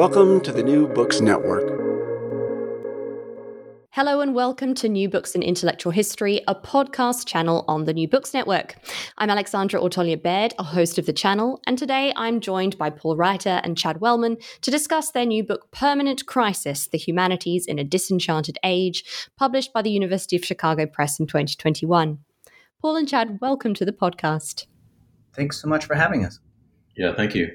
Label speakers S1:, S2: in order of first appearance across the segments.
S1: Welcome to the New Books Network.
S2: Hello and welcome to New Books in Intellectual History, a podcast channel on the New Books Network. I'm Alexandra Ortolja Baird, a host of the channel, and today I'm joined by Paul Reitter and Chad Wellmon to discuss their new book, Permanent Crisis The Humanities in a Disenchanted Age, published by the University of Chicago Press in 2021. Paul and Chad, welcome to the podcast.
S3: Thanks so much for having us.
S4: Yeah, thank you.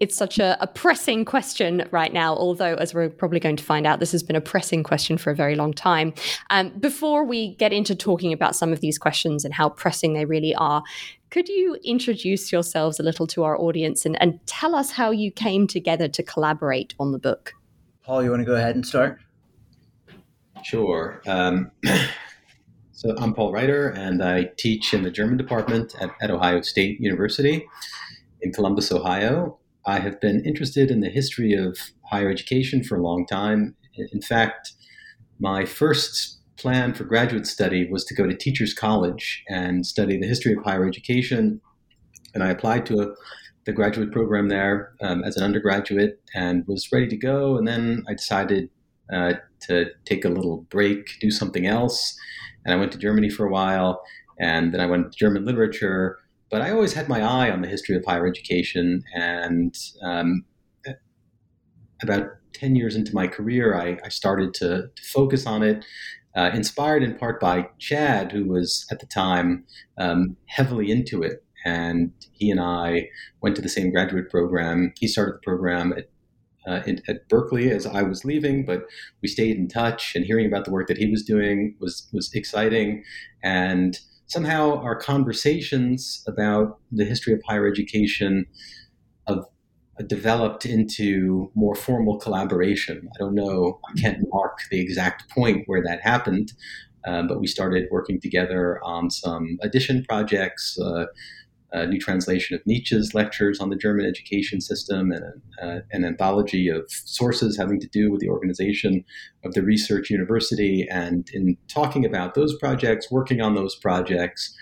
S2: It's such a, a, pressing question right now, although, as we're probably going to find out, this has been a pressing question for a very long time. Um, before we get into talking about some of these questions and how pressing they really are, could you introduce yourselves a little to our audience and, and tell us how you came together to collaborate on the book?
S3: Paul, you want to go ahead and start?
S4: Sure. Um, so I'm Paul Reitter, and I teach in the German department at, at Ohio State University in Columbus, Ohio. I have been interested in the history of higher education for a long time. In fact, my first plan for graduate study was to go to Teachers College and study the history of higher education. And I applied to a, the graduate program there um, as an undergraduate and was ready to go. And then I decided uh, to take a little break, do something else. And I went to Germany for a while. And then I went to German literature but I always had my eye on the history of higher education. And um, about 10 years into my career, I, I started to, to, focus on it, uh, inspired in part by Chad, who was at the time um, heavily into it. And he and I went to the same graduate program. He started the program at uh, in, at Berkeley as I was leaving, but we stayed in touch. And hearing about the work that he was doing was was exciting. And somehow our conversations about the history of higher education have developed into more formal collaboration. I don't know, I can't mark the exact point where that happened, um, but we started working together on some addition projects. Uh, a new translation of Nietzsche's lectures on the German education system, and a, uh, an anthology of sources having to do with the organization of the research university. And in talking about those projects, working on those projects,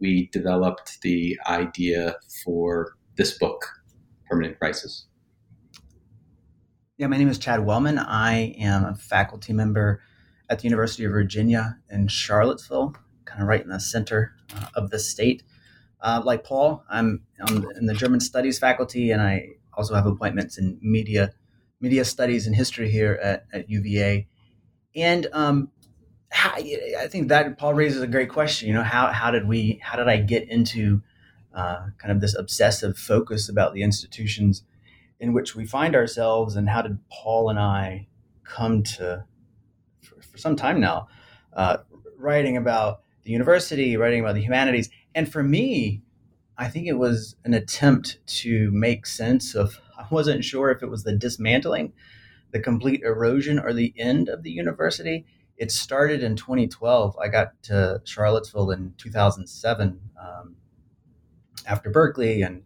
S4: we developed the idea for this book, Permanent Crisis.
S3: Yeah, my name is Chad Wellmon. I am a faculty member at the University of Virginia in Charlottesville, kind of right in the center uh, of the state. Uh, like Paul, I'm in the German Studies faculty, and I also have appointments in media, media studies and history here at, at UVA. And um, how, I think that Paul raises a great question. You know, how how did we how did I get into uh, kind of this obsessive focus about the institutions in which we find ourselves, and how did Paul and I come to for, for some time now uh, writing about the university, writing about the humanities, and for me, I think it was an attempt to make sense of, I wasn't sure if it was the dismantling, the complete erosion, or the end of the university. It started in 2012. I got to Charlottesville in 2007 um, after Berkeley and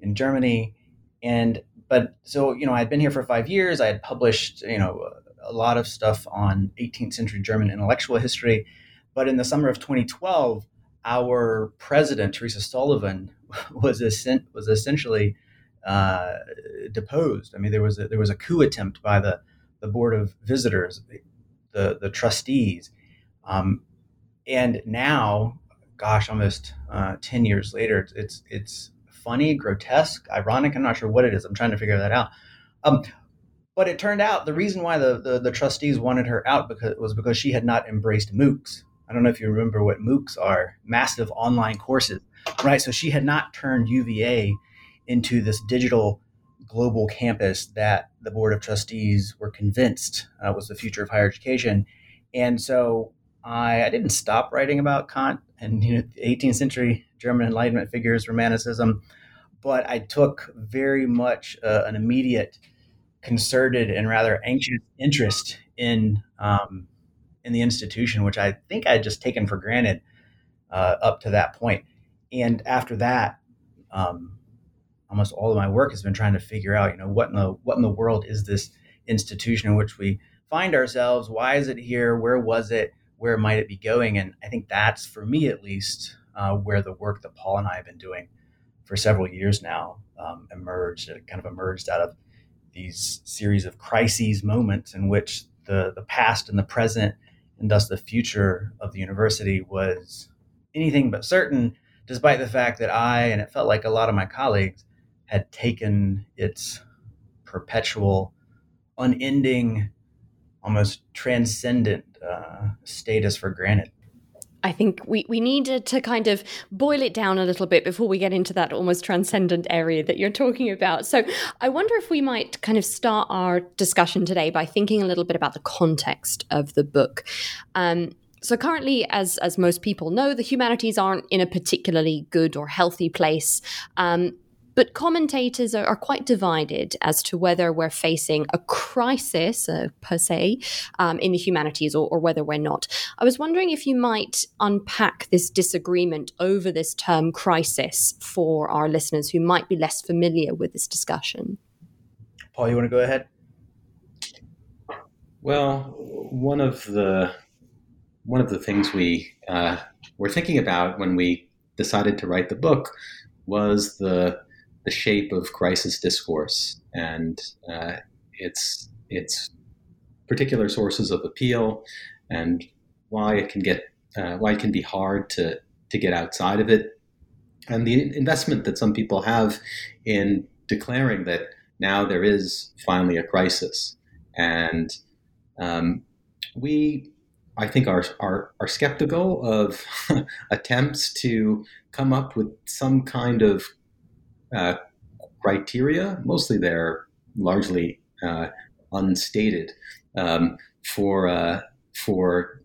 S3: in Germany. And, but so, you know, I'd been here for five years. I had published, you know, a lot of stuff on 18th century German intellectual history. But in the summer of 2012, our president Teresa Sullivan was was essentially uh, deposed. I mean, there was a, there was a coup attempt by the the board of visitors, the the trustees, um, and now, gosh, almost uh, ten years later, it's it's funny, grotesque, ironic. I'm not sure what it is. I'm trying to figure that out. Um, but it turned out the reason why the, the, the trustees wanted her out because was because she had not embraced MOOCs. I don't know if you remember what MOOCs are, massive online courses, right? So she had not turned UVA into this digital global campus that the board of trustees were convinced uh, was the future of higher education. And so I, I didn't stop writing about Kant and you know, 18th century German Enlightenment figures, Romanticism, but I took very much uh, an immediate, concerted, and rather anxious interest in um, in the institution, which I think I had just taken for granted uh, up to that point. And after that, um, almost all of my work has been trying to figure out, you know, what in the what in the world is this institution in which we find ourselves? Why is it here? Where was it? Where might it be going? And I think that's, for me at least, uh, where the work that Paul and I have been doing for several years now um, emerged. It kind of emerged out of these series of crises moments in which the the past and the present and thus the future of the university was anything but certain, despite the fact that I and it felt like a lot of my colleagues had taken its perpetual, unending, almost transcendent uh, status for granted.
S2: I think we, we needed to kind of boil it down a little bit before we get into that almost transcendent area that you're talking about. So I wonder if we might kind of start our discussion today by thinking a little bit about the context of the book. Um, so currently, as as most people know, the humanities aren't in a particularly good or healthy place. Um, but commentators are, are, quite divided as to whether we're facing a crisis uh, per se um, in the humanities or, or, whether we're not. I was wondering if you might unpack this disagreement over this term crisis for our listeners who might be less familiar with this discussion.
S3: Paul, you want to go ahead?
S4: Well, one of the one of the things we uh, were thinking about when we decided to write the book was the the shape of crisis discourse and uh, its its particular sources of appeal and why it can get uh, why it can be hard to to get outside of it. And the investment that some people have in declaring that now there is finally a crisis. And um, we I think are, are, are skeptical of attempts to come up with some kind of uh, criteria. Mostly they're largely uh, unstated um, for uh, for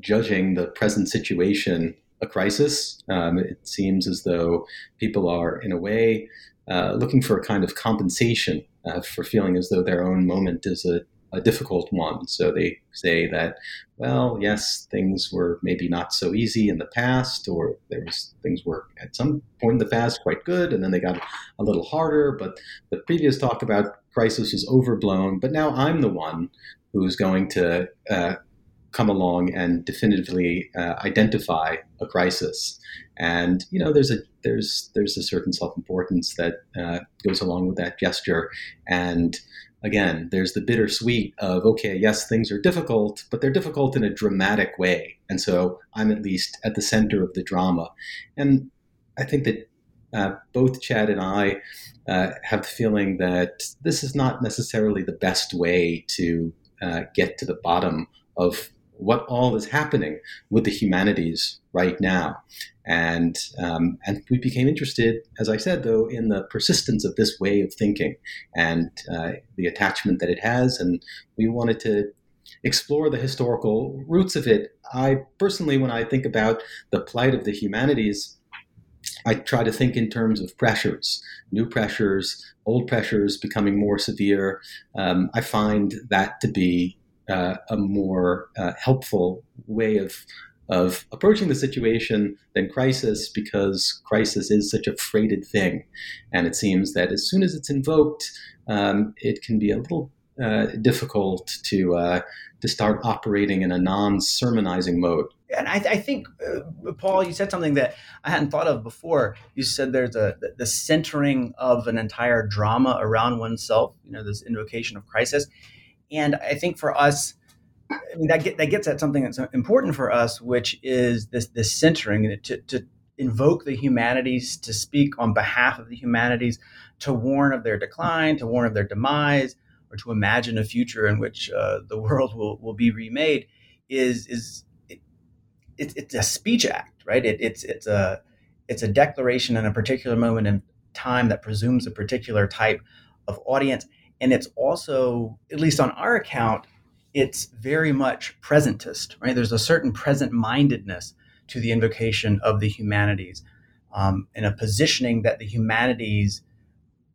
S4: judging the present situation a crisis. Um, it seems as though people are, in a way, uh, looking for a kind of compensation uh, for feeling as though their own moment is a a difficult one. So they say that, well, yes, things were maybe not so easy in the past, or there was things were at some point in the past quite good, and then they got a little harder. But the previous talk about crisis is overblown. But now I'm the one who's going to uh, come along and definitively uh, identify a crisis. And you know, there's a there's there's a certain self-importance that uh, goes along with that gesture, and again, there's the bittersweet of, okay, yes, things are difficult, but they're difficult in a dramatic way. And so I'm at least at the center of the drama. And I think that uh, both Chad and I uh, have the feeling that this is not necessarily the best way to uh, get to the bottom of what all is happening with the humanities right now. And, um, and we became interested, as I said, though, in the persistence of this way of thinking and uh, the attachment that it has. And we wanted to explore the historical roots of it. I personally, when I think about the plight of the humanities, I try to think in terms of pressures, new pressures, old pressures becoming more severe. Um, I find that to be uh, a more uh, helpful way of of approaching the situation than crisis because crisis is such a freighted thing. And it seems that as soon as it's invoked, um, it can be a little uh, difficult to, uh, to start operating in a non sermonizing mode.
S3: And I, I think, uh, Paul, you said something that I hadn't thought of before. You said there's a the centering of an entire drama around oneself. You know, this invocation of crisis, and I think for us, I mean, that, get, that gets at something that's important for us, which is this, this centering to, to invoke the humanities, to speak on behalf of the humanities, to warn of their decline, to warn of their demise, or to imagine a future in which uh, the world will, will be remade, is is it, it, it's a speech act, right? It, it's it's a it's a declaration in a particular moment in time that presumes a particular type of audience, and it's also, at least on our account, it's very much presentist, right? There's a certain present mindedness to the invocation of the humanities. um, in a positioning that the humanities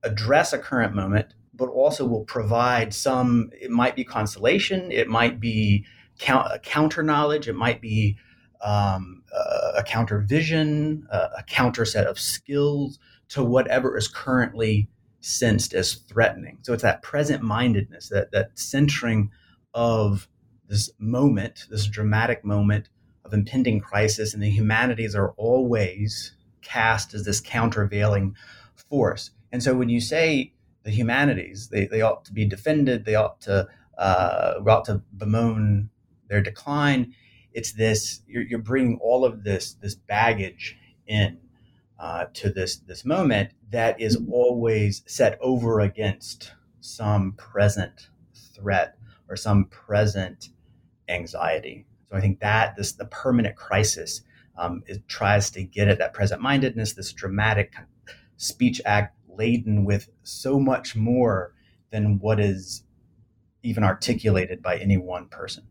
S3: address a current moment, but also will provide some, it might be consolation, it might be count, counter knowledge, it might be um, a counter vision, a counter set of skills to whatever is currently sensed as threatening. So it's that present mindedness, that, that centering of this moment, this dramatic moment of impending crisis, and the humanities are always cast as this countervailing force. And so when you say the humanities, they, they ought to be defended, they ought to uh, ought to bemoan their decline. It's this you're, you're bringing all of this this baggage in uh, to this this moment that is always set over against some present threat or some present anxiety. So I think that this the permanent crisis um, it tries to get at that present mindedness, this dramatic speech act laden with so much more than what is even articulated by any one person.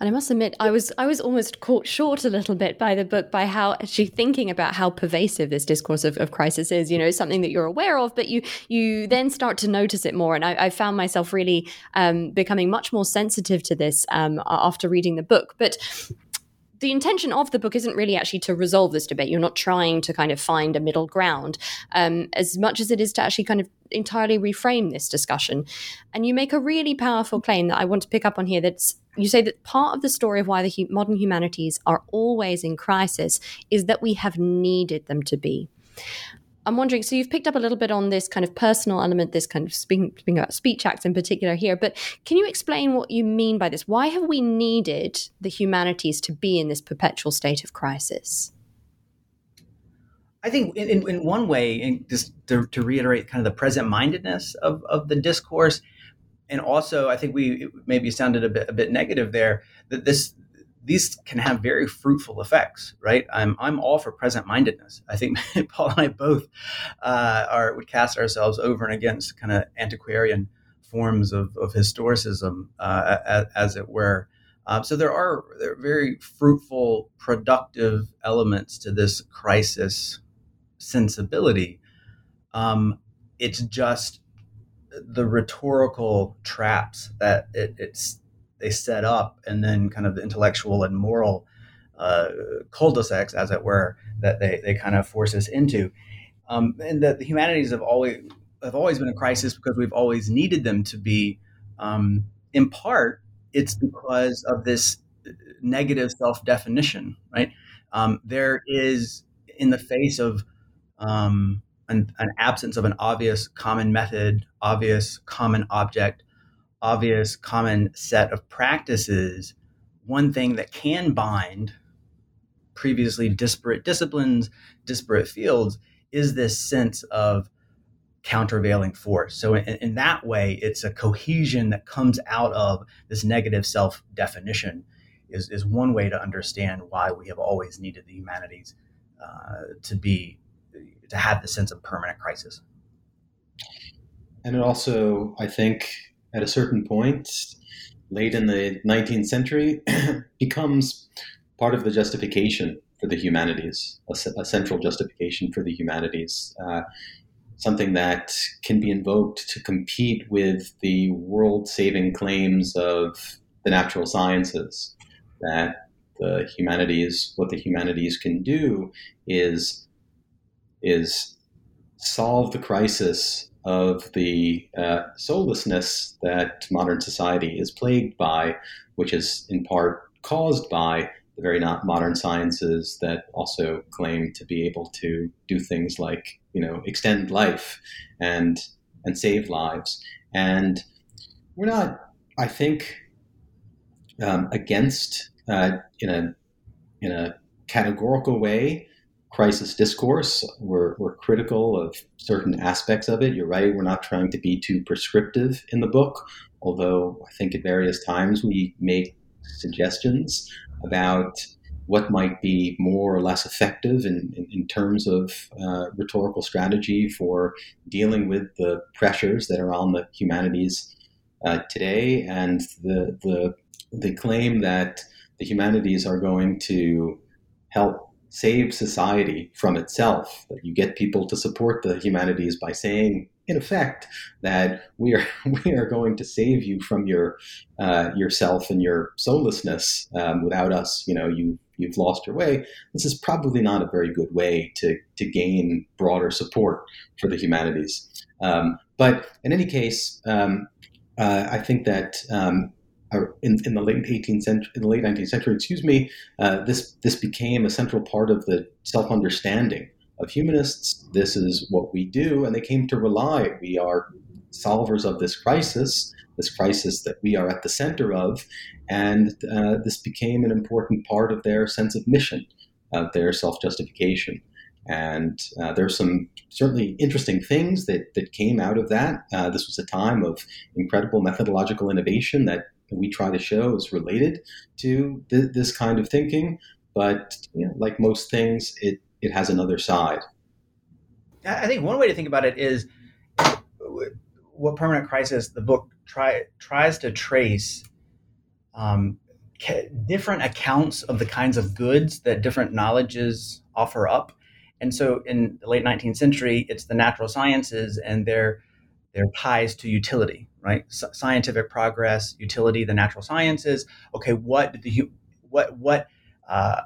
S2: And I must admit, I was I was almost caught short a little bit by the book by how actually thinking about how pervasive this discourse of, of crisis is. You know, something that you're aware of, but you you then start to notice it more. And I, I found myself really um, becoming much more sensitive to this um, after reading the book. But the intention of the book isn't really actually to resolve this debate. You're not trying to kind of find a middle ground um, as much as it is to actually kind of entirely reframe this discussion. And you make a really powerful claim that I want to pick up on here that's you say that part of the story of why the modern humanities are always in crisis is that we have needed them to be. I'm wondering, so you've picked up a little bit on this kind of personal element, this kind of speaking, speaking about speech acts in particular here, but can you explain what you mean by this? Why have we needed the humanities to be in this perpetual state of crisis?
S3: I think in, in, in one way, just to, to, reiterate kind of the present mindedness of, of the discourse, and also I think we maybe sounded a bit a bit negative there that this these can have very fruitful effects, right? I'm I'm all for present mindedness. I think Paul and I both uh, are would cast ourselves over and against kind of antiquarian forms of, of historicism, uh, as, as, it were. Um, so there are there are very fruitful, productive elements to this crisis sensibility. Um, it's just the rhetorical traps that it, it's they set up, and then kind of the intellectual and moral uh, cul-de-sacs, as it were, that they, they kind of force us into. Um, and that the humanities have always have always been a crisis because we've always needed them to be. Um, in part, it's because of this negative self-definition, right? Um, there is, in the face of um, an, an, absence of an obvious common method, obvious common object, obvious common set of practices, one thing that can bind previously disparate disciplines, disparate fields, is this sense of countervailing force. So, in, in that way, it's a cohesion that comes out of this negative self definition, is, is one way to understand why we have always needed the humanities uh, to be to have the sense of permanent crisis.
S4: And it also, I think, at a certain point, late in the 19th century, becomes part of the justification for the humanities, a, a central justification for the humanities, uh, something that can be invoked to compete with the world saving claims of the natural sciences. That the humanities, what the humanities can do is is solve the crisis of the uh, soullessness that modern society is plagued by, which is in part caused by the very not modern sciences that also claim to be able to do things like you know extend life and and save lives. And we're not i think um, against uh, in a in a categorical way crisis discourse. We're, we're critical of certain aspects of it. You're right, we're not trying to be too prescriptive in the book, although I think at various times we make suggestions about what might be more or less effective in, in, in terms of uh, rhetorical strategy for dealing with the pressures that are on the humanities uh, today and the, the, the claim that the humanities are going to help save society from itself, that you get people to support the humanities by saying, in effect, that we are we are going to save you from your uh, yourself and your soullessness. Um, without us, you know, you you've lost your way. This is probably not a very good way to to gain broader support for the humanities. Um, but in any case, um, uh, I think that um, in, in, the late 18th century, in the late 19th century, excuse me, uh, this this became a central part of the self understanding of humanists. This is what we do, and they came to rely. We are solvers of this crisis, this crisis that we are at the center of, and uh, this became an important part of their sense of mission, of their self justification. And uh, are some certainly interesting things that, that came out of that. Uh, this was a time of incredible methodological innovation that we try to show is related to th- this kind of thinking. But you know, like most things, it, it has another side.
S3: I think one way to think about it is what permanent crisis the book try, tries to trace um, different accounts of the kinds of goods that different knowledges offer up and so in the late 19th century, it's the natural sciences and their their ties to utility, right? S- scientific progress, utility, the natural sciences. Okay, what the what what uh,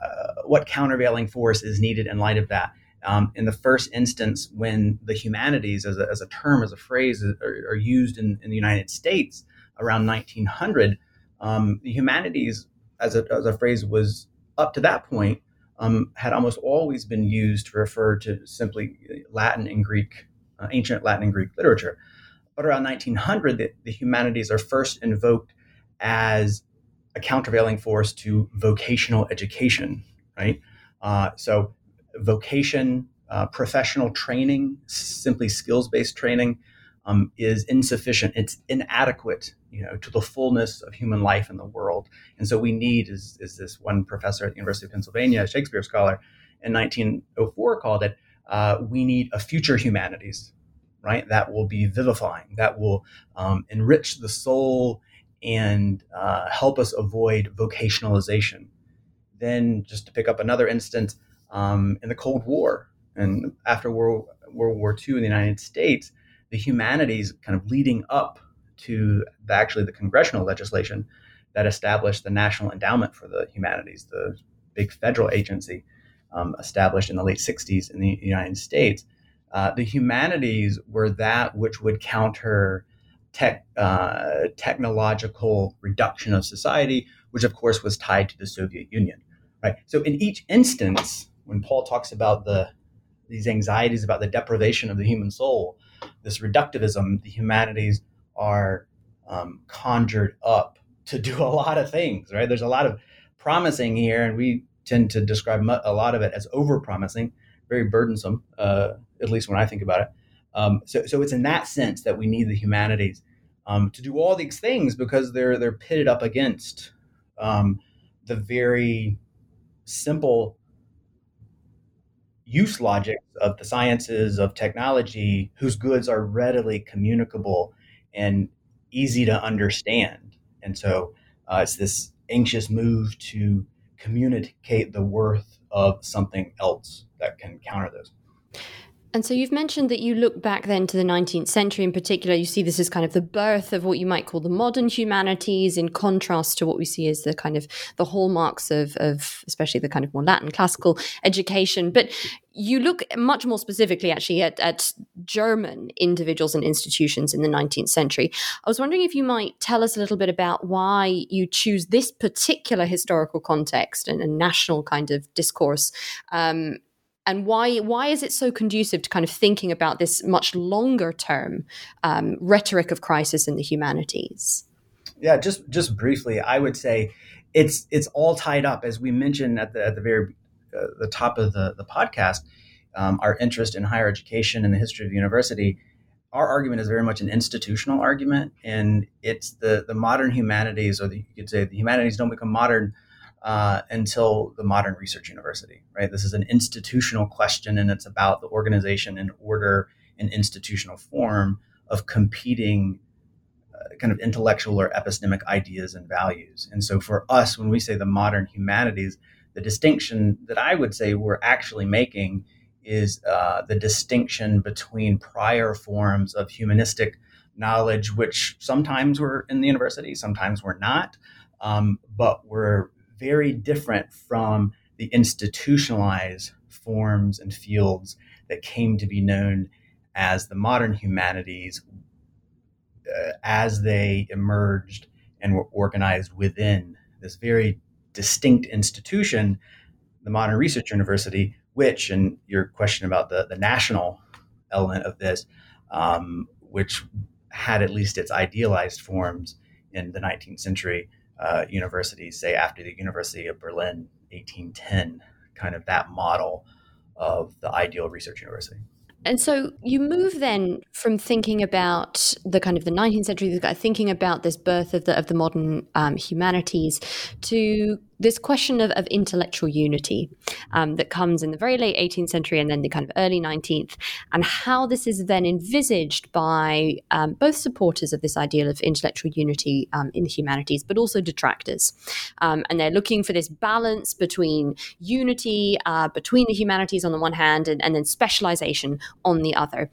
S3: what countervailing force is needed in light of that? Um, in the first instance, when the humanities as a, as a term, as a phrase, are, are used in, in, the United States around 1900, um, the humanities as a, as a phrase was up to that point um, had almost always been used to refer to simply Latin and Greek, uh, ancient Latin and Greek literature. But around 1900, the, the, humanities are first invoked as a countervailing force to vocational education, right? Uh, so, vocation, uh, professional training, simply skills based training, um, is insufficient. It's inadequate, you know, to the fullness of human life in the world. And so we need, is, is this one professor at the University of Pennsylvania, a Shakespeare scholar, in 1904 called it, uh, we need a future humanities, right? That will be vivifying, that will um, enrich the soul and uh, help us avoid vocationalization. Then, just to pick up another instance, um, in the Cold War and after World, War II in the United States, the humanities kind of leading up to the, actually the congressional legislation that established the National Endowment for the Humanities, the big federal agency um, established in the late 60s in the United States. Uh, the humanities were that which would counter tech, uh, technological reduction of society, which of course was tied to the Soviet Union. Right. So in each instance, when Paul talks about the these anxieties about the deprivation of the human soul, this reductivism, the humanities are um, conjured up to do a lot of things, right? There's a lot of promising here, and we tend to describe a lot of it as over promising, very burdensome, uh, at least when I think about it. Um, so, so it's in that sense that we need the humanities um, to do all these things because they're they're pitted up against um, the very simple use logic of the sciences of technology whose goods are readily communicable and easy to understand. And so uh, it's this anxious move to communicate the worth of something else that can counter those.
S2: And so you've mentioned that you look back then to the 19th century in particular. You see this as kind of the birth of what you might call the modern humanities, in contrast to what we see as the kind of the hallmarks of, of especially the kind of more Latin classical education. But you look much more specifically actually at, at German individuals and institutions in the 19th century. I was wondering if you might tell us a little bit about why you choose this particular historical context and a national kind of discourse um, and why why is it so conducive to kind of thinking about this much longer term um, rhetoric of crisis in the humanities?
S3: Yeah, just just briefly, I would say it's it's all tied up as we mentioned at the at the very uh, the top of the the podcast. Um, our interest in higher education and the history of the university. Our argument is very much an institutional argument, and it's the the modern humanities, or the, you could say the humanities don't become modern uh, until the modern research university, right? This is an institutional question, and it's about the organization and order and institutional form of competing uh, kind of intellectual or epistemic ideas and values. And so for us, when we say the modern humanities, the distinction that I would say we're actually making is uh, the distinction between prior forms of humanistic knowledge, which sometimes were in the university, sometimes were not, um, but were very different from the institutionalized forms and fields that came to be known as the modern humanities uh, as they emerged and were organized within this very distinct institution, the Modern Research University, which, and your question about the, the national element of this, um, which had at least its idealized forms in the 19th century uh, universities, say after the University of Berlin, 1810, kind of that model of the ideal research university.
S2: And so you move then from thinking about the kind of the 19th century, thinking about this birth of the of the modern um, humanities, to this question of, of intellectual unity um, that comes in the very late 18th century and then the kind of early 19th, and how this is then envisaged by um, both supporters of this ideal of intellectual unity um, in the humanities, but also detractors. Um, and they're looking for this balance between unity uh, between the humanities on the one hand and, and then specialization on the other.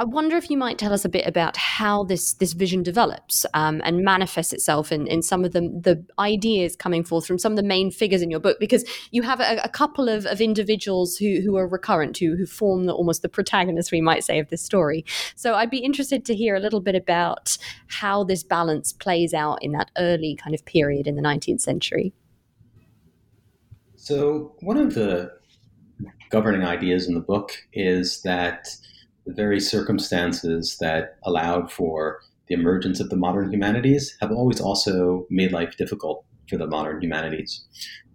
S2: I wonder if you might tell us a bit about how this this vision develops um, and manifests itself in, in some of the the ideas coming forth from some of the main figures in your book, because you have a, a couple of, of individuals who who are recurrent, who who form the, almost the protagonists, we might say, of this story. So I'd be interested to hear a little bit about how this balance plays out in that early kind of period in the 19th century.
S4: So one of the governing ideas in the book is that the very circumstances that allowed for the emergence of the modern humanities have always also made life difficult for the modern humanities.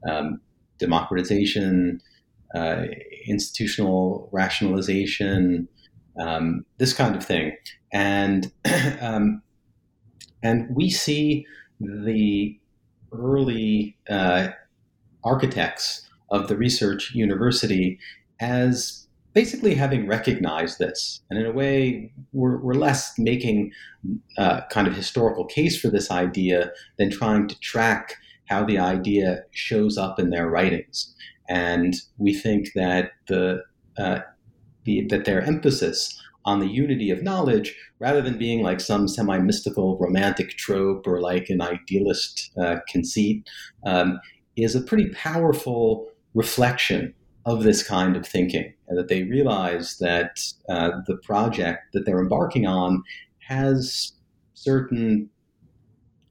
S4: Um, democratization, uh, institutional rationalization, um, this kind of thing, and um, and we see the early uh, architects of the research university as basically having recognized this, and in a way, we're, we're less making uh, kind of historical case for this idea than trying to track how the idea shows up in their writings. And we think that the, uh, the that their emphasis on the unity of knowledge, rather than being like some semi-mystical romantic trope or like an idealist uh, conceit, um, is a pretty powerful reflection of this kind of thinking, and that they realize that uh, the project that they're embarking on has certain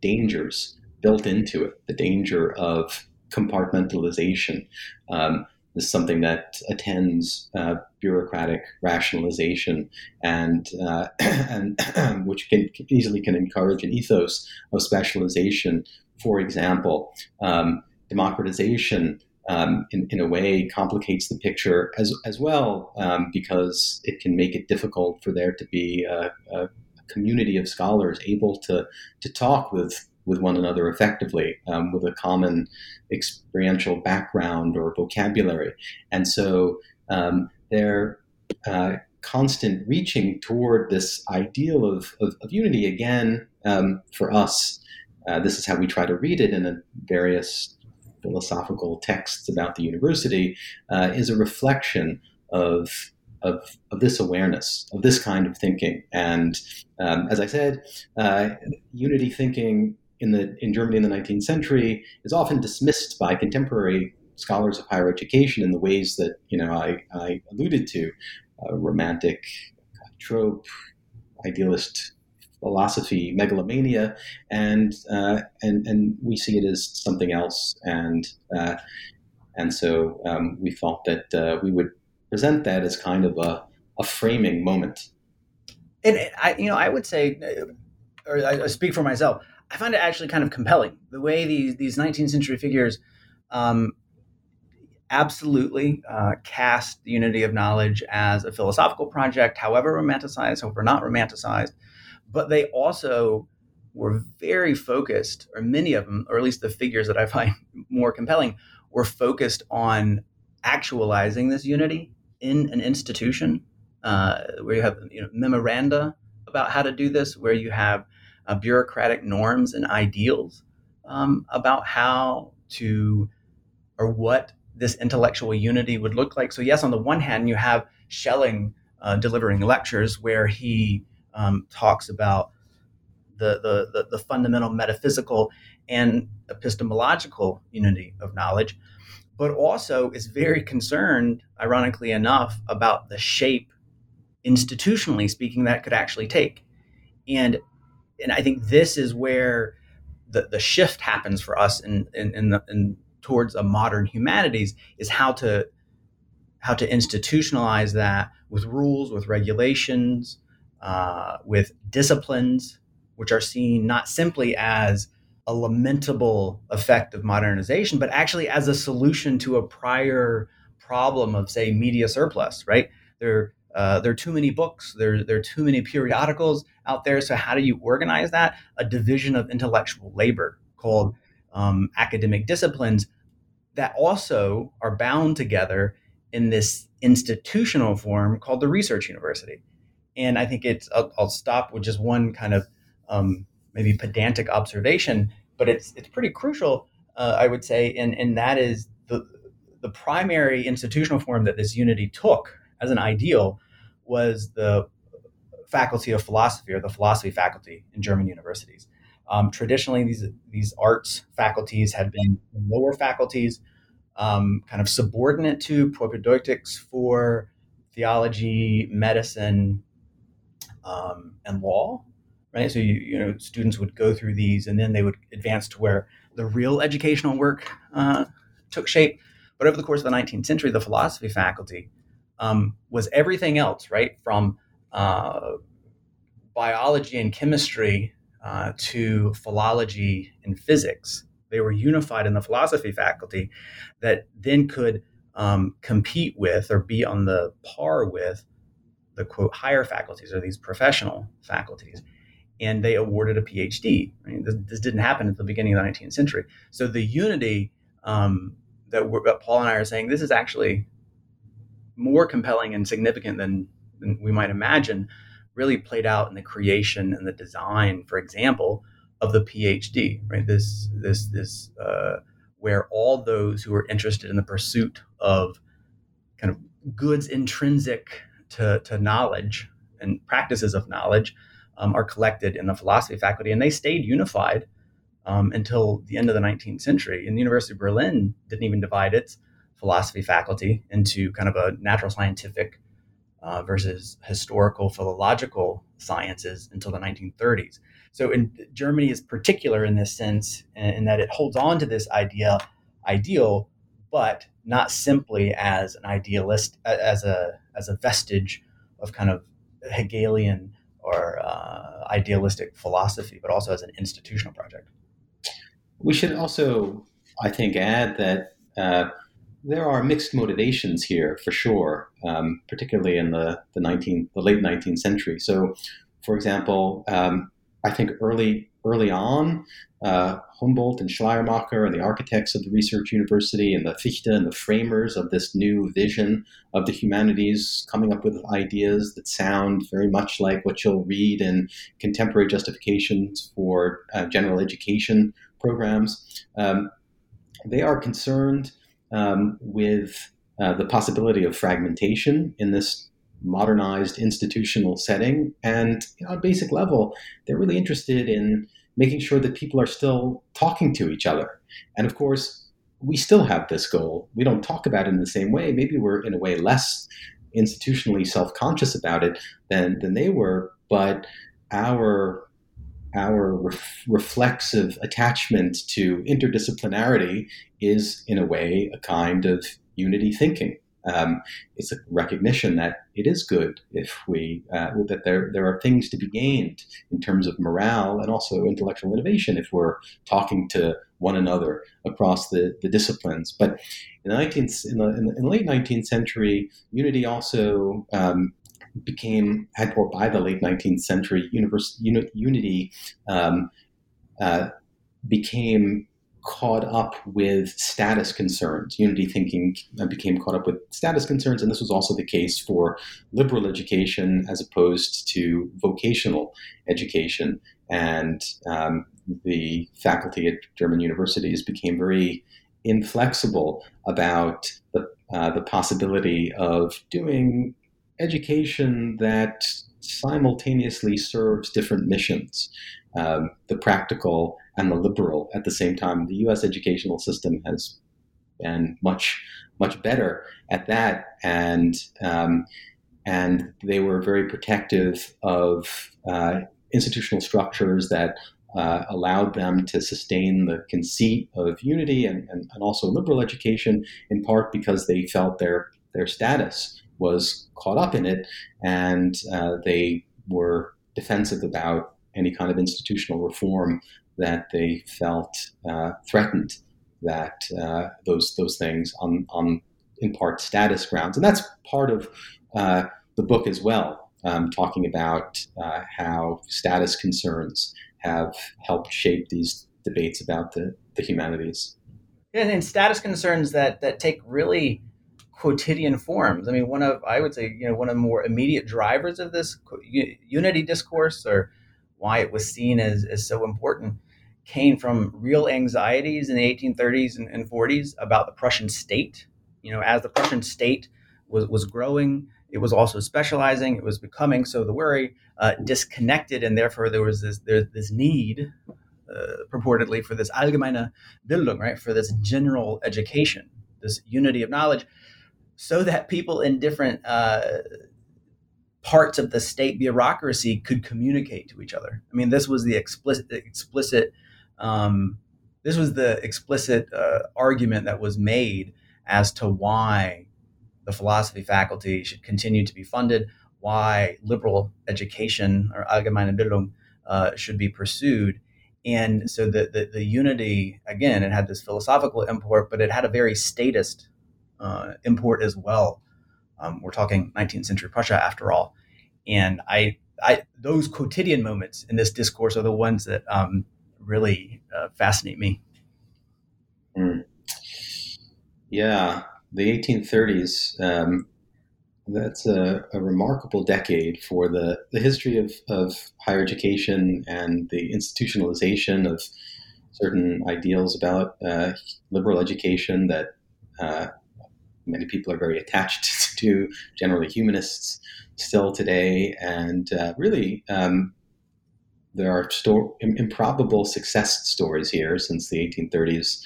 S4: dangers built into it. The danger of compartmentalization um, is something that attends uh, bureaucratic rationalization, and uh, and which can easily can encourage an ethos of specialization. For example, um, democratization um, in, in a way complicates the picture as, as well um, because it can make it difficult for there to be a, a, community of scholars able to, to talk with, with one another effectively um, with a common experiential background or vocabulary. And so um, their uh, constant reaching toward this ideal of, of, of unity again um, for us. Uh, this is how we try to read it in a various philosophical texts about the university uh, is a reflection of, of, of, this awareness, of this kind of thinking. And um, as I said, uh, unity thinking in, the, in Germany in the 19th century is often dismissed by contemporary scholars of higher education in the ways that you know I, I alluded to, uh, romantic trope, idealist philosophy megalomania, and uh, and and we see it as something else, and uh, and so um, we thought that uh, we would present that as kind of a, a framing moment.
S3: And I, you know, I would say, uh, or I speak for myself. I find it actually kind of compelling the way these these 19th century figures. Um, absolutely uh, cast the unity of knowledge as a philosophical project, however romanticized, however not romanticized, but they also were very focused, or many of them, or at least the figures that I find more compelling, were focused on actualizing this unity in an institution uh, where you have you know, memoranda about how to do this, where you have uh, bureaucratic norms and ideals um, about how to or what this intellectual unity would look like. So, yes, on the one hand, you have Schelling uh, delivering lectures where he um, talks about the, the, the, the, fundamental metaphysical and epistemological unity of knowledge, but also is very concerned, ironically enough, about the shape, institutionally speaking, that could actually take. And, and I think this is where the, the shift happens for us in, in, in, the, in towards a modern humanities is how to how to institutionalize that with rules, with regulations, uh, with disciplines, which are seen not simply as a lamentable effect of modernization, but actually as a solution to a prior problem of, say, media surplus. Right? There, uh, there are too many books. There, there are too many periodicals out there. So how do you organize that? A division of intellectual labor called um, academic disciplines that also are bound together in this institutional form called the research university. And I think it's, I'll, I'll stop with just one kind of um, maybe pedantic observation, but it's, it's pretty crucial, uh, I would say, and, and that is the, the primary institutional form that this unity took as an ideal was the faculty of philosophy or the philosophy faculty in German universities. Um, traditionally, these these arts faculties had been lower faculties, um, kind of subordinate to propaedeutics for theology, medicine, um, and law. Right, so you you know students would go through these, and then they would advance to where the real educational work uh, took shape. But over the course of the 19th century, the philosophy faculty um, was everything else, right? From uh, biology and chemistry uh, to philology and physics. They were unified in the philosophy faculty that then could um, compete with or be on the par with the quote higher faculties or these professional faculties. And they awarded a PhD. I mean, this, this, didn't happen at the beginning of the 19th century. So the unity um, that, that Paul and I are saying, this is actually more compelling and significant than, than we might imagine really played out in the creation and the design, for example, of the PhD. Right, this this this uh, where all those who are interested in the pursuit of kind of goods intrinsic to, to knowledge and practices of knowledge um, are collected in the philosophy faculty, and they stayed unified um, until the end of the 19th century. And the University of Berlin didn't even divide its philosophy faculty into kind of a natural scientific uh, versus historical philological sciences until the 1930s. So, in Germany is particular in this sense, in, in that it holds on to this idea, ideal, but not simply as an idealist, as a as a vestige of kind of Hegelian or uh, idealistic philosophy, but also as an institutional project.
S4: We should also, I think, add that uh, there are mixed motivations here for sure, um, particularly in the the 19 the late 19th century. So, for example, um, I think early early on, uh, Humboldt and Schleiermacher and the architects of the research university and the Fichte and the framers of this new vision of the humanities coming up with ideas that sound very much like what you'll read in contemporary justifications for uh, general education programs. Um, they are concerned um, with uh, the possibility of fragmentation in this modernized institutional setting. And you know, on a basic level, they're really interested in making sure that people are still talking to each other. And of course, we still have this goal. We don't talk about it in the same way. Maybe we're in a way less institutionally self-conscious about it than than they were, but our our ref- reflexive attachment to interdisciplinarity is, in a way, a kind of unity thinking. Um, it's a recognition that it is good if we uh, that there there are things to be gained in terms of morale and also intellectual innovation if we're talking to one another across the, the disciplines. But in the 19th in the, in the, late 19th century, unity also um, became had or by the late 19th century universe, uni, unity um, uh, became caught up with status concerns. Unity thinking became caught up with status concerns, and this was also the case for liberal education as opposed to vocational education. And um, the faculty at German universities became very inflexible about the, uh, the possibility of doing education that simultaneously serves different missions, um, the practical and the liberal at the same time. The U.S. educational system has been much much better at that, and um, and they were very protective of uh, institutional structures that uh, allowed them to sustain the conceit of unity and, and, and, also liberal education, in part because they felt their their status was caught up in it, and uh, they were defensive about any kind of institutional reform that they felt uh, threatened that uh, those those things on on in part status grounds, and that's part of uh, the book as well, um, talking about uh, how status concerns have helped shape these debates about the, the humanities.
S3: Yeah, and status concerns that that take really quotidian forms. I mean, one of I would say you know one of the more immediate drivers of this unity discourse, or why it was seen as, as so important, came from real anxieties in the 1830s and, and 40s about the Prussian state. You know, as the Prussian state was was growing, it was also specializing. It was becoming so the worry uh, disconnected, and therefore there was this there's this need, uh, purportedly, for this allgemeine Bildung, right, for this general education, this unity of knowledge, so that people in different uh, parts of the state bureaucracy could communicate to each other. I mean, this was the explicit explicit. Um, this was the explicit uh, argument that was made as to why the philosophy faculty should continue to be funded, why liberal education or allgemeine Bildung uh, should be pursued. And so the, the, the, unity, again, it had this philosophical import, but it had a very statist uh, import as well. Um, we're talking 19th century Prussia after all. And I, I, those quotidian moments in this discourse are the ones that um, really uh, fascinate me.
S4: Mm. Yeah, the 1830s, um, that's a, a, remarkable decade for the, the history of, of higher education and the institutionalization of certain ideals about uh, liberal education that uh, many people are very attached to, generally humanists still today. And uh, really, um, there are sto- improbable success stories here since the 1830s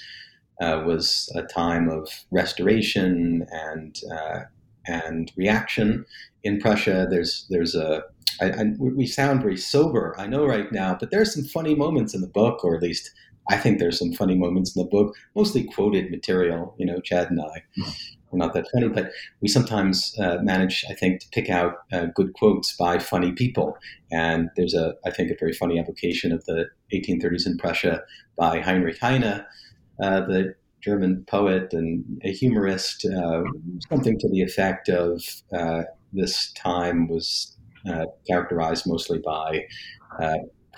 S4: uh, was a time of restoration and uh, and reaction in Prussia. There's there's a I, I, we sound very sober, I know right now, but there are some funny moments in the book, or at least I think there's some funny moments in the book, mostly quoted material. You know, Chad and I. We're not that funny, but we sometimes uh, manage, I think, to pick out uh, good quotes by funny people. And there's a, I think, a very funny application of the 1830s in Prussia by Heinrich Heine, uh, the German poet and a humorist, uh, something to the effect of uh, this time was uh, characterized mostly by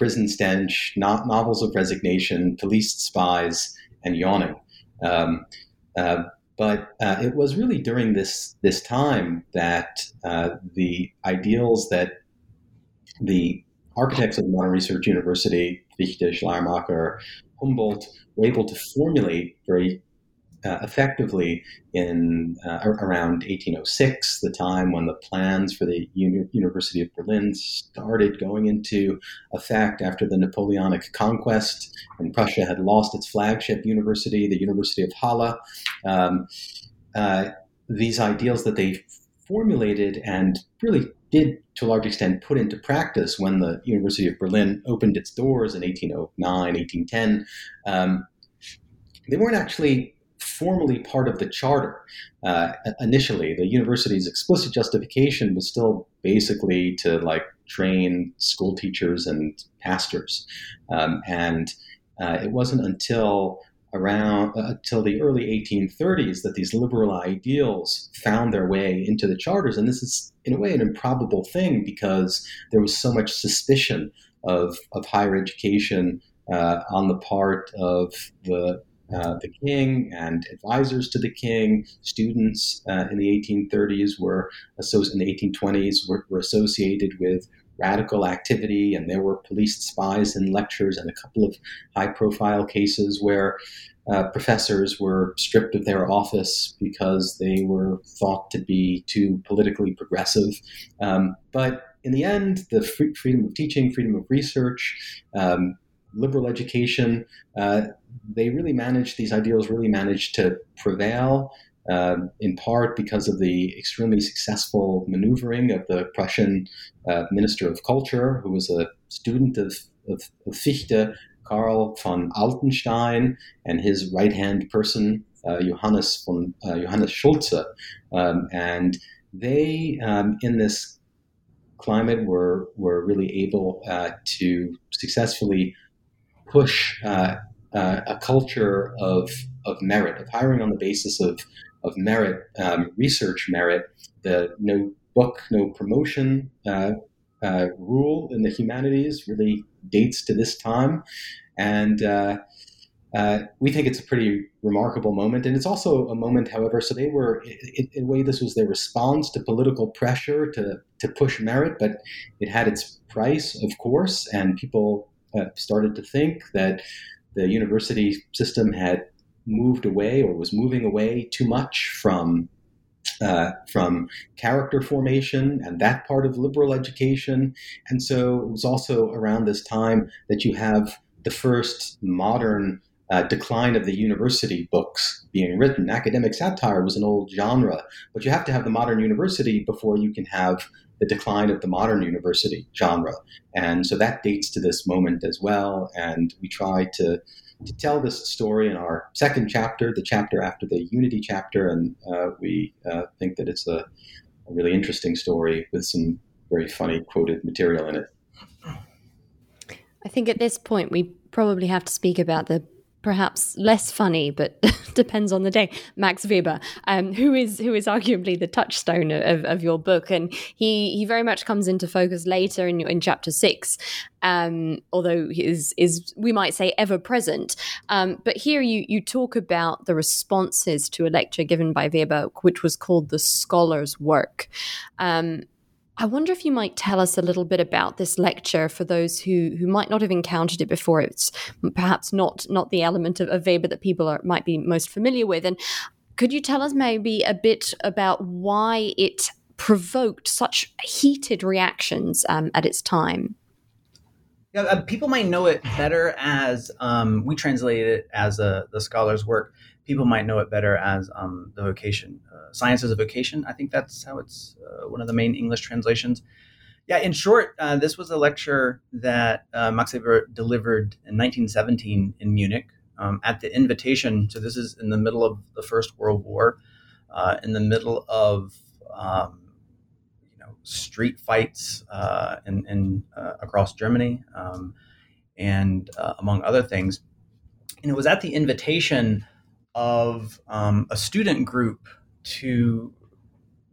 S4: prison stench, not novels of resignation, police spies, and yawning. Um, uh, but it was really during this this time that the ideals that the architects of the Modern Research University, Fichte, Schleiermacher, Humboldt, were able to formulate very uh, effectively in uh, around 1806, the time when the plans for the Uni- University of Berlin started going into effect after the Napoleonic conquest, and Prussia had lost its flagship university, the University of Halle. Um, uh, these ideals that they formulated and really did to a large extent put into practice when the University of Berlin opened its doors in 1809, 1810. Um, they weren't actually formally part of the charter uh, initially. The university's explicit justification was still basically to like train school teachers and pastors, um, and uh, it wasn't until around uh, until the early 1830s that these liberal ideals found their way into the charters and this is in a way an improbable thing because there was so much suspicion of, of higher education uh, on the part of the uh, the king and advisors to the king. Students uh, in the 1830s were in the 1820s were, were, associated with radical activity, and there were police spies in lectures and a couple of high-profile cases where uh, professors were stripped of their office because they were thought to be too politically progressive. Um, but in the end, the free, freedom of teaching, freedom of research, um, liberal education, uh, they really managed, these ideals really managed to prevail. Um, in part because of the extremely successful maneuvering of the Prussian uh, Minister of Culture, who was a student of, of, of Fichte, Karl von Altenstein, and his right hand person, uh, Johannes, von, uh, Johannes Schulze. Um, and they, um, in this climate, were, were really able uh, to successfully push uh, uh, a culture of, of merit, of hiring on the basis of, of merit, um, research merit, the no book, no promotion uh, uh, rule in the humanities really dates to this time. And uh, uh, we think it's a pretty remarkable moment. And it's also a moment, however, so they were, in, in a way, this was their response to political pressure to, to push merit, but it had its price, of course, and people started to think that the university system had moved away or was moving away too much from uh, from character formation and that part of liberal education. And so it was also around this time that you have the first modern uh, decline of the university books being written. Academic satire was an old genre, but you have to have the modern university before you can have the decline of the modern university genre. And so that dates to this moment as well. And we try to, to tell this story in our second chapter, the chapter after the Unity chapter. And uh, we uh, think that it's a, a really interesting story with some very funny quoted material in it.
S2: I think at this point we probably have to speak about the perhaps less funny, but depends on the day. Max Weber, um, who is who is arguably the touchstone of, of your book, and he he very much comes into focus later in in chapter six, um, although he is is we might say ever present. Um, but here you you talk about the responses to a lecture given by Weber, which was called the scholar's work. I wonder if you might tell us a little bit about this lecture for those who who might not have encountered it before. It's perhaps not not the element of, of Weber that people are, might be most familiar with. And could you tell us maybe a bit about why it provoked such heated reactions um, at its time?
S3: Yeah, uh, people might know it better as um, we translate it as a, the scholar's work. People might know it better as um, the vocation science as a vocation. I think that's how it's uh, one of the main English translations. Yeah, in short, uh, this was a lecture that uh, Max Weber delivered in 1917 in Munich um, at the invitation. So this is in the middle of the First World War, uh, in the middle of um, you know street fights uh, in, in uh, across Germany, um, and uh, among other things. And it was at the invitation of um, a student group to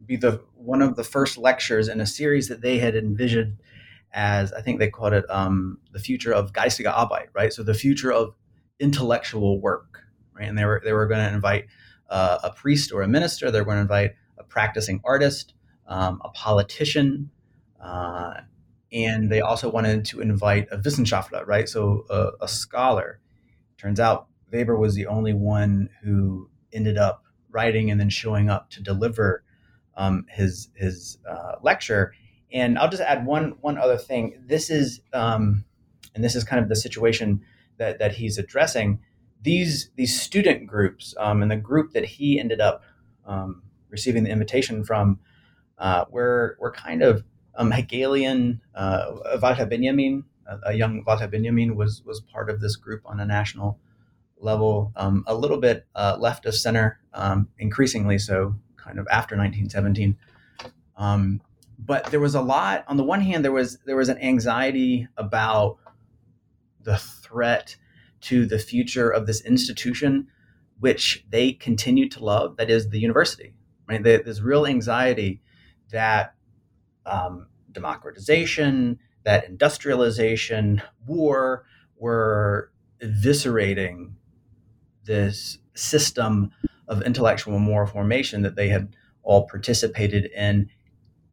S3: be the one of the first lectures in a series that they had envisioned as I think they called it um, the future of geistige Arbeit, right? So the future of intellectual work, right? And they were they were going to invite uh, a priest or a minister. They were going to invite a practicing artist, um, a politician, uh, and they also wanted to invite a Wissenschaftler, right? So a, a scholar. Turns out Weber was the only one who ended up writing and then showing up to deliver um, his his uh, lecture. And I'll just add one one other thing. This is um, and this is kind of the situation that that he's addressing. These these student groups um, and the group that he ended up um, receiving the invitation from uh, were were kind of um, Hegelian. Uh, Walter Benjamin, a, a young Walter Benjamin, was was part of this group on a national level, um, a little bit uh, left of center, um, increasingly so, kind of after 1917. Um, but there was a lot. On the one hand, there was there was an anxiety about the threat to the future of this institution, which they continued to love. That is the university. Right? There's real anxiety that um, democratization, that industrialization, war were eviscerating this system of intellectual and moral formation that they had all participated in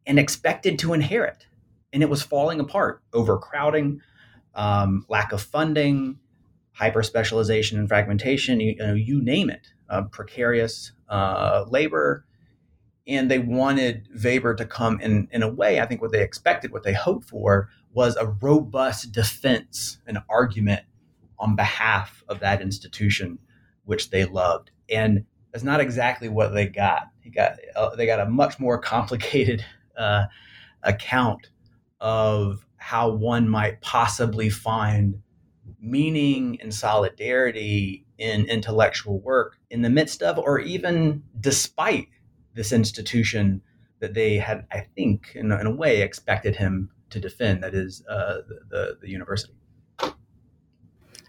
S3: and expected to inherit. And it was falling apart, overcrowding, um, lack of funding, hyper specialization and fragmentation, you, you, name it, uh, precarious uh, labor. And they wanted Weber to come in, in a way, I think what they expected, what they hoped for was a robust defense, an argument on behalf of that institution, which they loved. And that's not exactly what they got. He got uh, they got a much more complicated uh, account of how one might possibly find meaning and solidarity in intellectual work in the midst of, or even despite this institution that they had, I think, in, in a way, expected him to defend. That is uh, the, the, the university.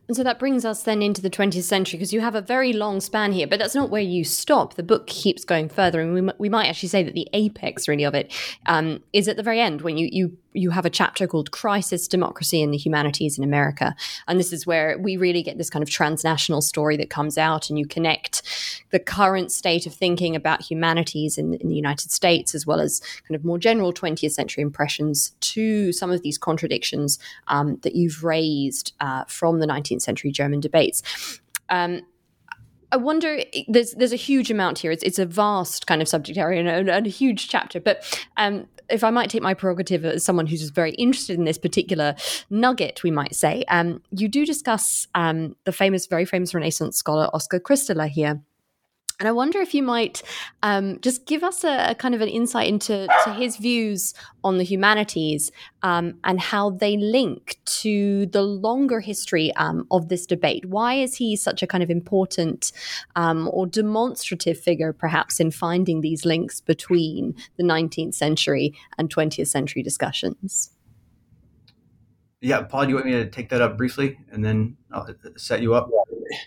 S2: And so that brings us then into the 20th century because you have a very long span here, but that's not where you stop. The book keeps going further, and we, we might actually say that the apex, really, of it um, is at the very end when you you you have a chapter called Crisis, Democracy, and the Humanities in America. And this is where we really get this kind of transnational story that comes out, and you connect the current state of thinking about humanities in, in the United States, as well as kind of more general 20th century impressions, to some of these contradictions um, that you've raised uh, from the 19th century German debates. Um, I wonder. There's there's a huge amount here. It's it's a vast kind of subject area and a, and a huge chapter. But um, if I might take my prerogative as someone who's very interested in this particular nugget, we might say, um, you do discuss um, the famous, very famous Renaissance scholar Oskar Kristeller here. And I wonder if you might um, just give us a, a, kind of an insight into his views on the humanities um, and how they link to the longer history um, of this debate. Why is he such a kind of important um, or demonstrative figure, perhaps, in finding these links between the 19th century and 20th century discussions?
S3: Yeah, Paul, do you want me to take that up briefly and then I'll set you up?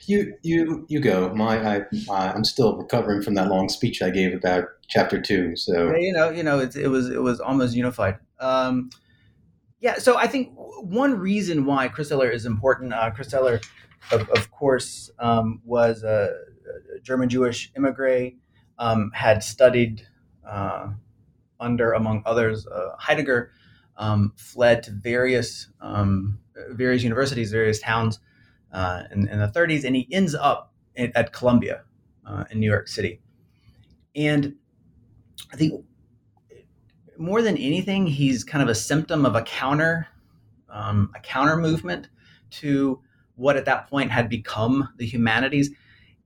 S4: You you you go. My I I'm still recovering from that long speech I gave about chapter two. So
S3: you know you know it, it was it was almost unified. Um, yeah, so I think one reason why Kristeller is important. Uh, Kristeller, of, of course, um, was a, a, German Jewish immigrant. Um, had studied uh, under, among others, uh, Heidegger um, fled to various um, various universities, various towns uh, in, in, the 30s, and he ends up at, at Columbia uh, in New York City. And I think more than anything, he's kind of a symptom of a counter um, a counter movement to what at that point had become the humanities.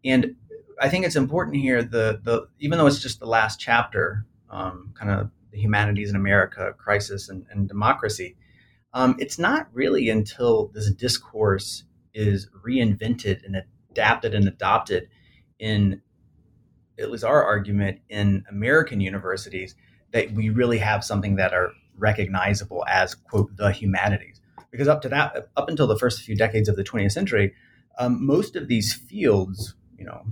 S3: And I think it's important here the the even though it's just the last chapter, um, kind of the humanities in America, crisis and, and democracy. Um, it's not really until this discourse is reinvented and adapted and adopted in at least our argument in American universities that we really have something that are recognizable as quote the humanities because up to that up until the first few decades of the 20th century um, most of these fields you know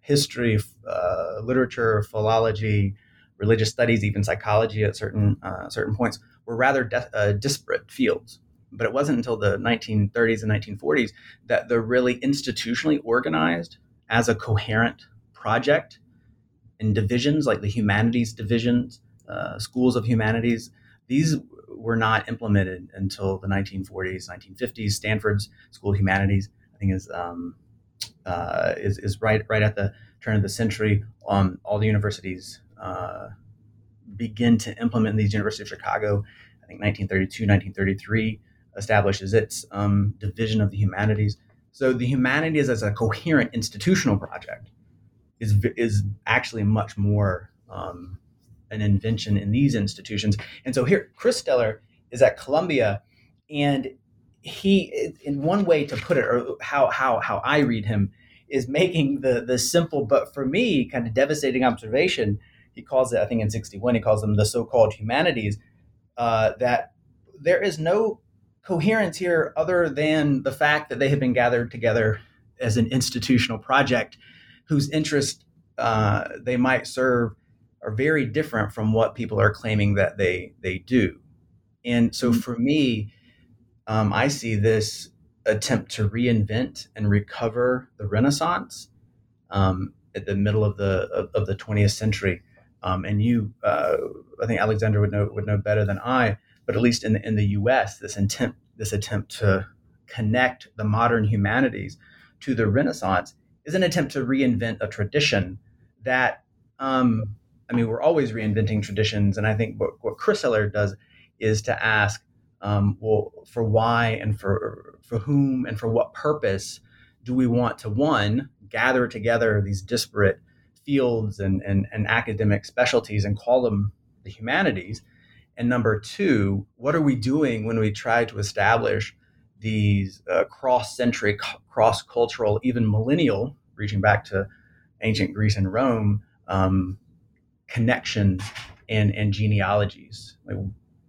S3: history uh, literature philology religious studies, even psychology at certain uh, certain points, were rather de- uh, disparate fields. But it wasn't until the 1930s and 1940s that they're really institutionally organized as a coherent project in divisions like the humanities divisions, uh, schools of humanities. These were not implemented until the 1940s, 1950s. Stanford's School of Humanities, I think, is um, uh, is, is right right at the turn of the century. Um, all the universities uh, begin to implement these. University of Chicago, I think 1932, 1933 establishes its um, division of the humanities. So the humanities as a coherent institutional project is is actually much more um, an invention in these institutions. And so here, Kristeller is at Columbia, and he, in one way to put it, or how how how I read him, is making the the simple but for me kind of devastating observation he calls it, I think in 61, he calls them the so called humanities, uh, that there is no coherence here other than the fact that they have been gathered together as an institutional project whose interest uh, they might serve are very different from what people are claiming that they they do. And so mm-hmm. for me, um, I see this attempt to reinvent and recover the Renaissance um, at the middle of the of, of the 20th century. Um, and you, uh, I think Alexander would know would know better than I. But at least in the, in the U.S., this attempt this attempt to connect the modern humanities to the Renaissance is an attempt to reinvent a tradition that, um, I mean, we're always reinventing traditions. And I think what, what Kristeller does is to ask, um, well, for why and for for whom and for what purpose do we want to one gather together these disparate fields and, and, and academic specialties and call them the humanities? And number two, what are we doing when we try to establish these uh, cross-centric, cross-cultural, even millennial, reaching back to ancient Greece and Rome, um, connections and, and genealogies? Like,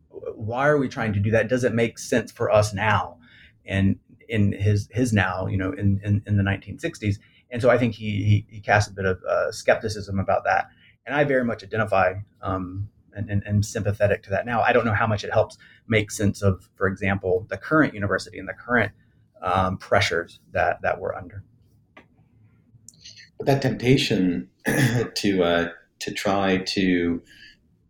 S3: why are we trying to do that? Does it make sense for us now? And in his his now, you know, in in, in the 1960s, and so I think he he, he casts a bit of uh, skepticism about that, and I very much identify um, and, and, and, sympathetic to that now. I don't know how much it helps make sense of, for example, the current university and the current um, pressures that that we're under.
S4: But that temptation to uh, to try to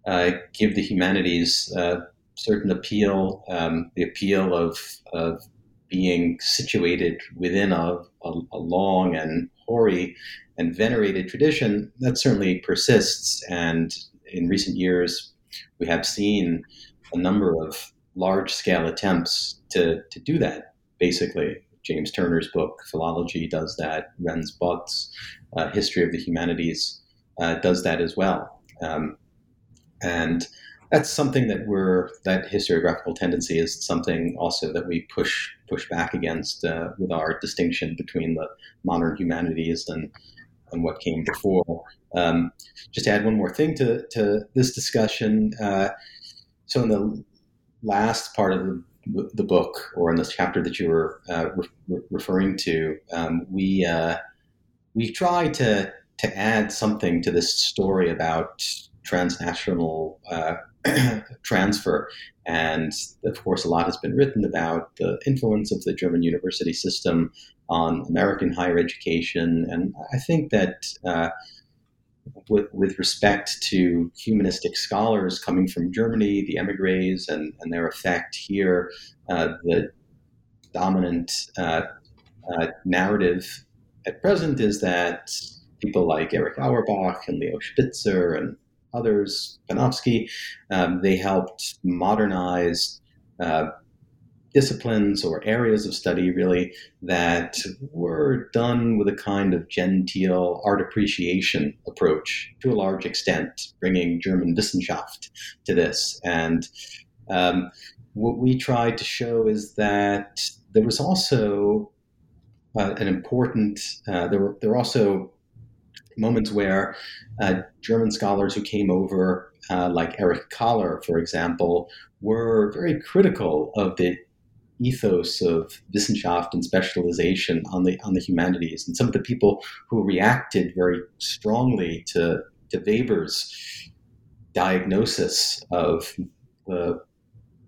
S4: uh, give the humanities uh, certain appeal, um, the appeal of, of being situated within a, a, a, long and hoary and venerated tradition, that certainly persists. And in recent years, we have seen a number of large scale attempts to, to do that, basically. James Turner's book, Philology, does that. Rens Bod's uh, History of the Humanities uh, does that as well. Um, and that's something that we're that historiographical tendency is something also that we push push back against uh, with our distinction between the modern humanities and and what came before. Um, just to add one more thing to to this discussion. Uh, so in the last part of the, the book, or in this chapter that you were uh, re- referring to, um, we uh, we try to to add something to this story about transnational uh, transfer. And of course, a lot has been written about the influence of the German university system on American higher education. And I think that uh, with, with respect to humanistic scholars coming from Germany, the emigres, and, and their effect here, uh, the dominant uh, uh narrative at present is that people like Erich Auerbach and Leo Spitzer and others, Panofsky, um, they helped modernize uh, disciplines or areas of study really that were done with a kind of genteel art appreciation approach to a large extent, bringing German Wissenschaft to this. And um, what we tried to show is that there was also uh, an important, uh, there, were, there were also moments where uh, German scholars who came over, uh, like Erich Kahler, for example, were very critical of the ethos of Wissenschaft and specialization on the on the humanities, and some of the people who reacted very strongly to to Weber's diagnosis of the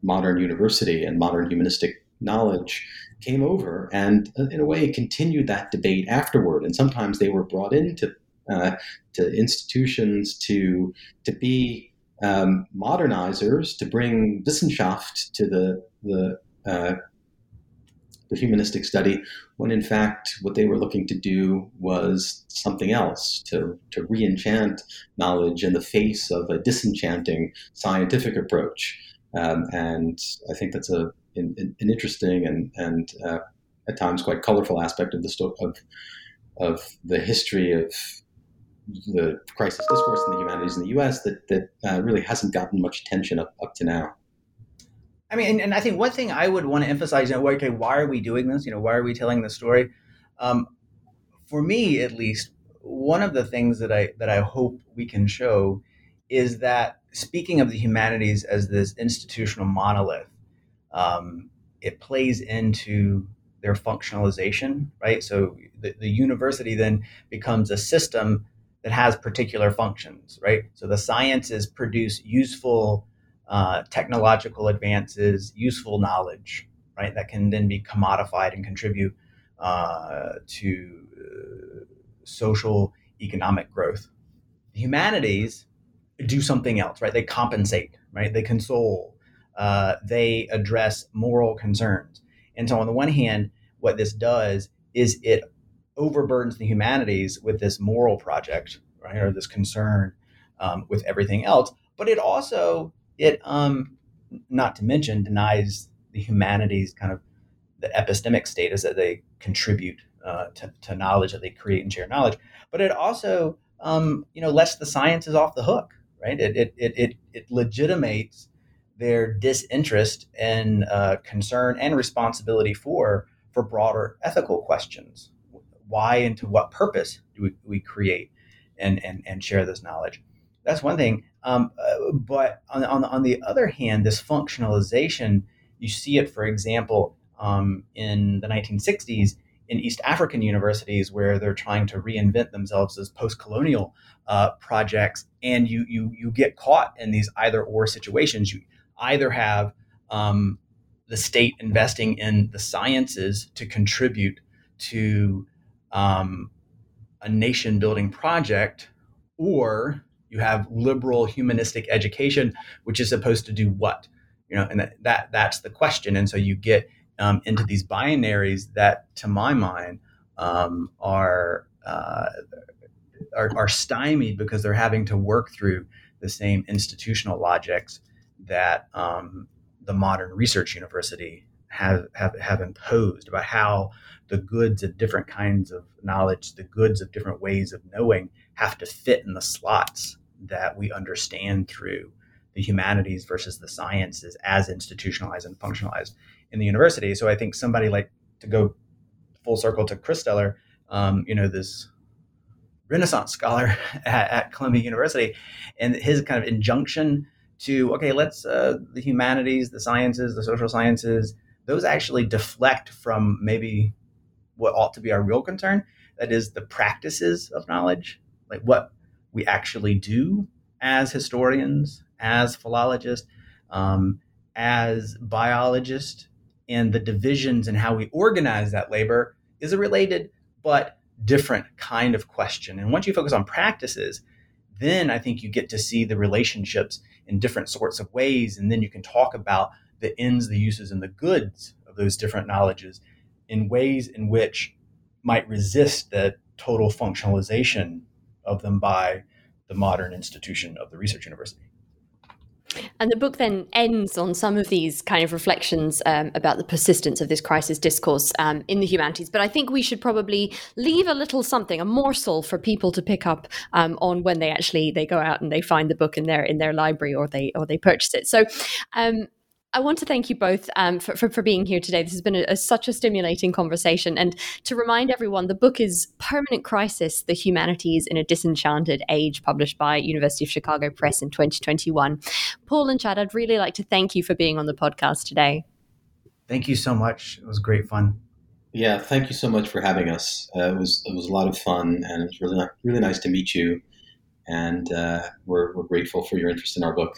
S4: modern university and modern humanistic knowledge came over and uh, in a way continued that debate afterward. And sometimes they were brought into uh, to institutions to to be um, modernizers, to bring Wissenschaft to the the uh, the humanistic study, when in fact what they were looking to do was something else, to, to re-enchant knowledge in the face of a disenchanting scientific approach. Um, and I think that's a, an, an interesting and, and uh, at times quite colorful aspect of the, sto- of, of the history of the crisis discourse in the humanities in the U.S. that that uh, really hasn't gotten much attention up, up to now.
S3: I mean, and, and, I think one thing I would want to emphasize, you know, okay, why are we doing this? You know, why are we telling this story? Um, for me, at least, one of the things that I that I hope we can show is that speaking of the humanities as this institutional monolith, um, it plays into their functionalization, right? So the, the university then becomes a system that has particular functions, right? So the sciences produce useful uh, technological advances, useful knowledge, right? That can then be commodified and contribute uh, to uh, social economic growth. The humanities do something else, right? They compensate, right? They console, uh, they address moral concerns. And so, on the one hand, what this does is it overburdens the humanities with this moral project, right, or this concern um, with everything else. But it also it um, not to mention denies the humanities kind of the epistemic status that they contribute uh, to, to, knowledge that they create and share knowledge. But it also um, you know lets the sciences off the hook, right? It it it it, it legitimates their disinterest and uh, concern and responsibility for for broader ethical questions. Why and to what purpose do we, we create and, and, and share this knowledge? That's one thing. Um, uh, but on, on, on the other hand, this functionalization, you see it, for example, um, in the 1960s in East African universities where they're trying to reinvent themselves as post-colonial uh, projects, and you you you get caught in these either or situations. You either have um, the state investing in the sciences to contribute to um, a nation building project, or you have liberal humanistic education, which is supposed to do what? You know, and that, that that's the question. And so you get um, into these binaries that, to my mind, um, are, uh, are are stymied because they're having to work through the same institutional logics that um, the modern research university have, have have imposed about how the goods of different kinds of knowledge, the goods of different ways of knowing, have to fit in the slots that we understand through the humanities versus the sciences as institutionalized and functionalized in the university. So I think somebody like to go full circle to Kristeller, um, you know, this Renaissance scholar at, at, Columbia University, and his kind of injunction to okay, let's uh, the humanities, the sciences, the social sciences, those actually deflect from maybe what ought to be our real concern. That is the practices of knowledge, like what we actually do as historians, as philologists, um, as biologists, and the divisions and how we organize that labor is a related but different kind of question. And once you focus on practices, then I think you get to see the relationships in different sorts of ways. And then you can talk about the ends, the uses, and the goods of those different knowledges in ways in which might resist the total functionalization of them by the modern institution of the research university.
S2: And the book then ends on some of these kind of reflections um, about the persistence of this crisis discourse um, in the humanities. But I think we should probably leave a little something, a morsel for people to pick up um, on when they actually they go out and they find the book in their in their library or they or they purchase it. So um, I want to thank you both um, for, for, for, being here today. This has been a, a, such a stimulating conversation. And to remind everyone, the book is Permanent Crisis The Humanities in a Disenchanted Age, published by University of Chicago Press in 2021. Paul and Chad, I'd really like to thank you for being on the podcast today.
S3: Thank you so much. It was great fun.
S4: Yeah, thank you so much for having us. Uh, it was it was a lot of fun, and it was really really nice to meet you. And uh, we're, we're grateful for your interest in our book.